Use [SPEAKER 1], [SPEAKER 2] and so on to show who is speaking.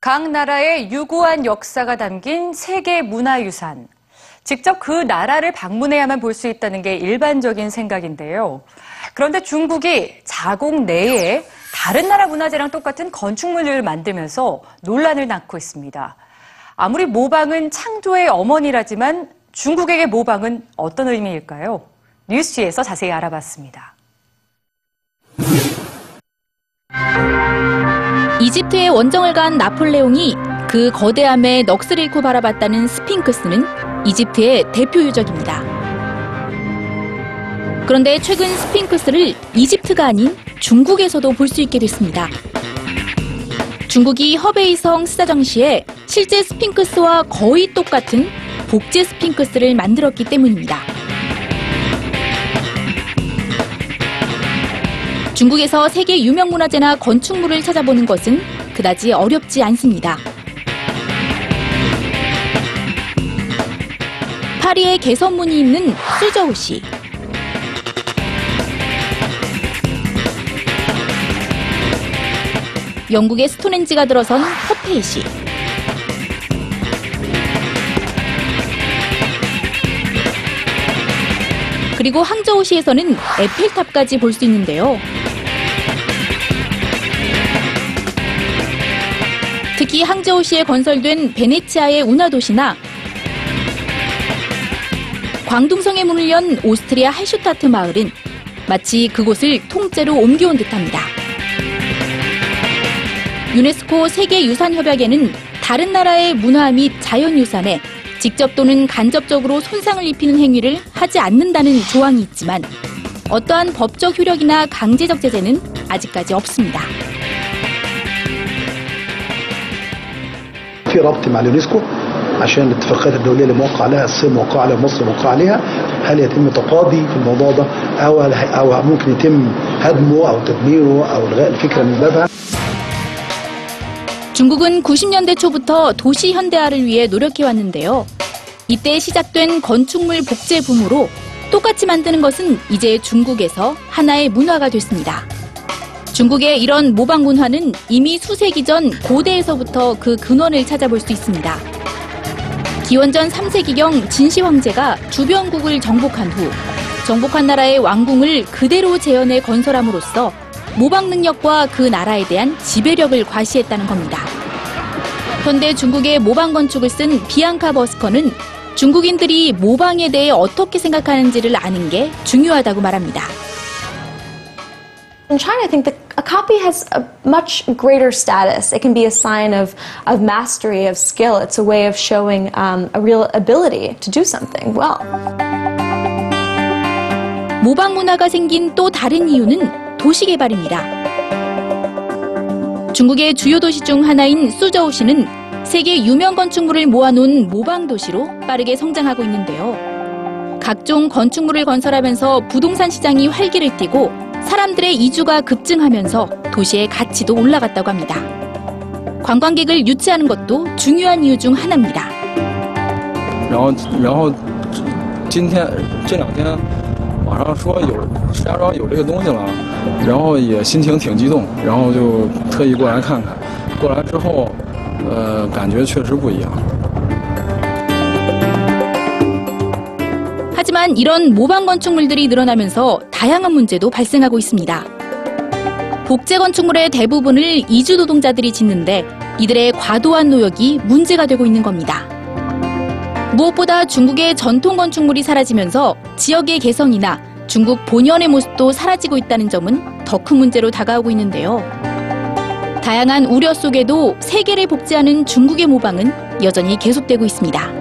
[SPEAKER 1] 각 나라의 유구한 역사가 담긴 세계 문화유산. 직접 그 나라를 방문해야만 볼 수 있다는 게 일반적인 생각인데요. 그런데 중국이 자국 내에 다른 나라 문화재랑 똑같은 건축물을 만들면서 논란을 낳고 있습니다. 아무리 모방은 창조의 어머니라지만 중국에게 모방은 어떤 의미일까요? 뉴스에서 자세히 알아봤습니다.
[SPEAKER 2] 이집트에 원정을 간 나폴레옹이 그 거대함에 넋을 잃고 바라봤다는 스핑크스는 이집트의 대표 유적입니다. 그런데 최근 스핑크스를 이집트가 아닌 중국에서도 볼 수 있게 됐습니다. 중국이 허베이성 스자좡시에 실제 스핑크스와 거의 똑같은 복제 스핑크스를 만들었기 때문입니다. 중국에서 세계 유명 문화재나 건축물을 찾아보는 것은 그다지 어렵지 않습니다. 파리에 개선문이 있는 수저우시. 영국의 스톤헨지가 들어선 퍼페이시. 그리고 항저우시에서는 에펠탑까지 볼 수 있는데요. 특히 항저우시에 건설된 베네치아의 운하도시나 광둥성의 문을 연 오스트리아 할슈타트 마을은 마치 그곳을 통째로 옮겨온 듯합니다. 유네스코 세계유산협약에는 다른 나라의 문화 및 자연유산에 직접 또는 간접적으로 손상을 입히는 행위를 하지 않는다는 조항이 있지만 어떠한 법적 효력이나 강제적 제재는 아직까지 없습니다.
[SPEAKER 3] في ربط مع اليونسكو عشان الاتفاقات الدوليه اللي موقع عليها الصين موقع عليها مصر موقع عليها هل يتم تقاضي في الموضوع ده او او ممكن يتم هدمه او تدميره او الغاء الفكره من بابها
[SPEAKER 2] 중국은 90년대 초부터 도시 현대화를 위해 노력해 왔는데요. 이때 시작된 건축물 복제 붐으로 똑같이 만드는 것은 이제 중국에서 하나의 문화가 됐습니다. 중국의 이런 모방 문화는 이미 수세기 전 고대에서부터 그 근원을 찾아볼 수 있습니다. 기원전 3세기경 진시 황제가 주변국을 정복한 후 정복한 나라의 왕궁을 그대로 재현해 건설함으로써 모방 능력과 그 나라에 대한 지배력을 과시했다는 겁니다. 현대 중국의 모방 건축을 쓴 비앙카 버스커는 중국인들이 모방에 대해 어떻게 생각하는지를 아는 게 중요하다고 말합니다.
[SPEAKER 4] In China, I think that a copy has a much greater status. It can be a sign of, of mastery, of skill. It's a way of showing um, a real ability to do something well.
[SPEAKER 2] 모방 문화가 생긴 또 다른 이유는 도시 개발입니다. 중국의 주요 도시 중 하나인 수저우시는 세계 유명 건축물을 모아놓은 모방 도시로 빠르게 성장하고 있는데요. 각종 건축물을 건설하면서 부동산 시장이 활기를 띠고 사람들의 이주가 급증하면서 도시의 가치도 올라갔다고 합니다. 관광객을 유치하는 것도 중요한 이유 중 하나입니다.
[SPEAKER 5] 然后，然后今天这两天 网上说有石家庄有这个东西了，然后也心情挺激动，然后就特意过来看看。过来之后，呃，感觉确实不一样。
[SPEAKER 2] 하지만 이런 모방 건축물들이 늘어나면서 다양한 문제도 발생하고 있습니다. 복제 건축물의 대부분을 이주 노동자들이 짓는데 이들의 과도한 노역이 문제가 되고 있는 겁니다. 무엇보다 중국의 전통 건축물이 사라지면서 지역의 개성이나 중국 본연의 모습도 사라지고 있다는 점은 더 큰 문제로 다가오고 있는데요. 다양한 우려 속에도 세계를 복제하는 중국의 모방은 여전히 계속되고 있습니다.